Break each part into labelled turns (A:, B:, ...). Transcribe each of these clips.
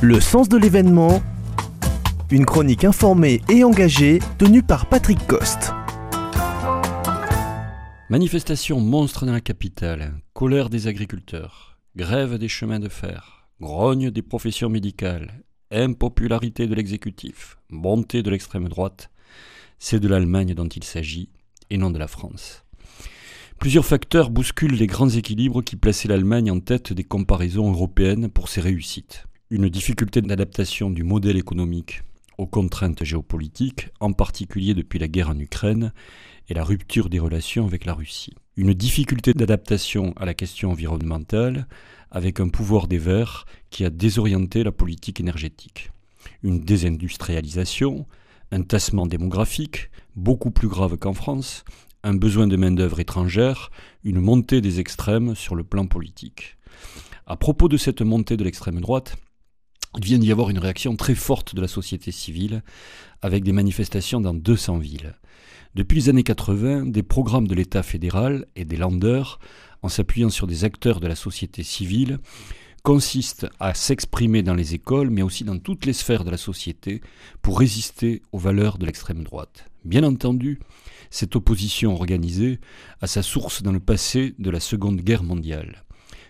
A: Le sens de l'événement, une chronique informée et engagée tenue par Patrick Coste.
B: Manifestation monstre dans la capitale, colère des agriculteurs, grève des chemins de fer, grogne des professions médicales, impopularité de l'exécutif, bonté de l'extrême droite, c'est de l'Allemagne dont il s'agit et non de la France. Plusieurs facteurs bousculent les grands équilibres qui plaçaient l'Allemagne en tête des comparaisons européennes pour ses réussites. Une difficulté d'adaptation du modèle économique aux contraintes géopolitiques, en particulier depuis la guerre en Ukraine et la rupture des relations avec la Russie. Une difficulté d'adaptation à la question environnementale, avec un pouvoir des Verts qui a désorienté la politique énergétique. Une désindustrialisation, un tassement démographique, beaucoup plus grave qu'en France, un besoin de main-d'œuvre étrangère, une montée des extrêmes sur le plan politique. À propos de cette montée de l'extrême droite, il vient d'y avoir une réaction très forte de la société civile, avec des manifestations dans 200 villes. Depuis les années 80, des programmes de l'État fédéral et des landers, en s'appuyant sur des acteurs de la société civile, consistent à s'exprimer dans les écoles, mais aussi dans toutes les sphères de la société, pour résister aux valeurs de l'extrême droite. Bien entendu, cette opposition organisée a sa source dans le passé de la Seconde Guerre mondiale.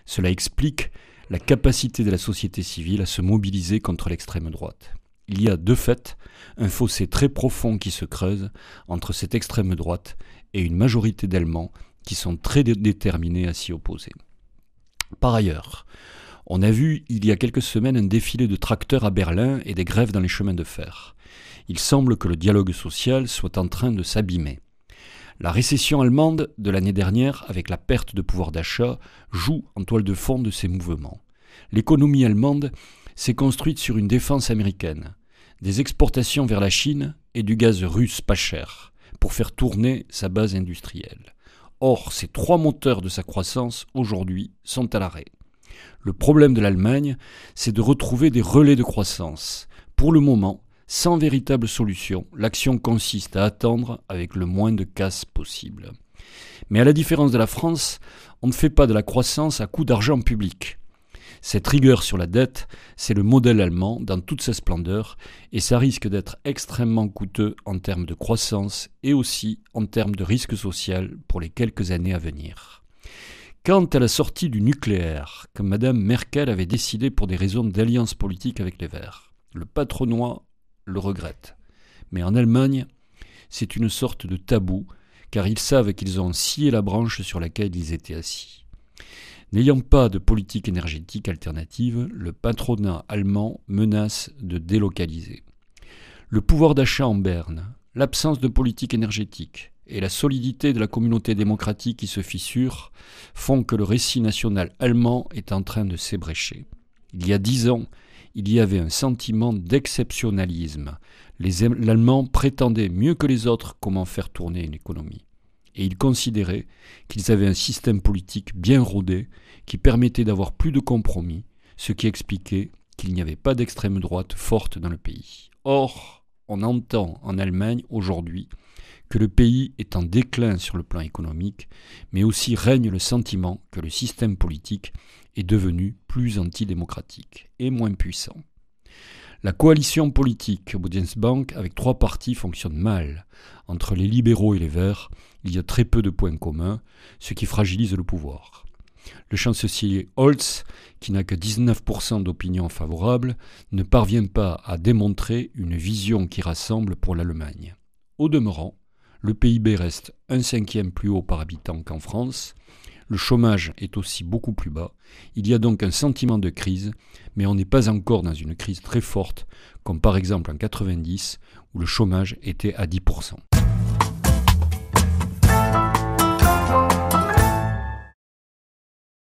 B: Cela explique la capacité de la société civile à se mobiliser contre l'extrême droite. Il y a de fait un fossé très profond qui se creuse entre cette extrême droite et une majorité d'Allemands qui sont très déterminés à s'y opposer. Par ailleurs, on a vu il y a quelques semaines un défilé de tracteurs à Berlin et des grèves dans les chemins de fer. Il semble que le dialogue social soit en train de s'abîmer. La récession allemande de l'année dernière, avec la perte de pouvoir d'achat, joue en toile de fond de ces mouvements. L'économie allemande s'est construite sur une défense américaine, des exportations vers la Chine et du gaz russe pas cher, pour faire tourner sa base industrielle. Or, ces trois moteurs de sa croissance, aujourd'hui, sont à l'arrêt. Le problème de l'Allemagne, c'est de retrouver des relais de croissance. Pour le moment, sans véritable solution, l'action consiste à attendre avec le moins de casse possible. Mais à la différence de la France, on ne fait pas de la croissance à coût d'argent public. Cette rigueur sur la dette, c'est le modèle allemand dans toute sa splendeur, et ça risque d'être extrêmement coûteux en termes de croissance et aussi en termes de risque social pour les quelques années à venir. Quant à la sortie du nucléaire, que Mme Merkel avait décidé pour des raisons d'alliance politique avec les Verts, le patronat le regrette. Mais en Allemagne, c'est une sorte de tabou, car ils savent qu'ils ont scié la branche sur laquelle ils étaient assis. N'ayant pas de politique énergétique alternative, le patronat allemand menace de délocaliser. Le pouvoir d'achat en berne, l'absence de politique énergétique et la solidité de la communauté démocratique qui se fissure font que le récit national allemand est en train de s'ébrécher. Il y a dix ans, il y avait un sentiment d'exceptionnalisme. Les Allemands prétendaient mieux que les autres comment faire tourner une économie. Et ils considéraient qu'ils avaient un système politique bien rodé qui permettait d'avoir plus de compromis, ce qui expliquait qu'il n'y avait pas d'extrême droite forte dans le pays. Or, on entend en Allemagne aujourd'hui que le pays est en déclin sur le plan économique, mais aussi règne le sentiment que le système politique est devenu plus antidémocratique et moins puissant. La coalition politique Bundesbank avec trois partis fonctionne mal. Entre les libéraux et les verts, il y a très peu de points communs, ce qui fragilise le pouvoir. Le chancelier Holz, qui n'a que 19% d'opinion favorable, ne parvient pas à démontrer une vision qui rassemble pour l'Allemagne. Au demeurant, le PIB reste un cinquième plus haut par habitant qu'en France, le chômage est aussi beaucoup plus bas, il y a donc un sentiment de crise, mais on n'est pas encore dans une crise très forte, comme par exemple en 90, où le chômage était à 10%.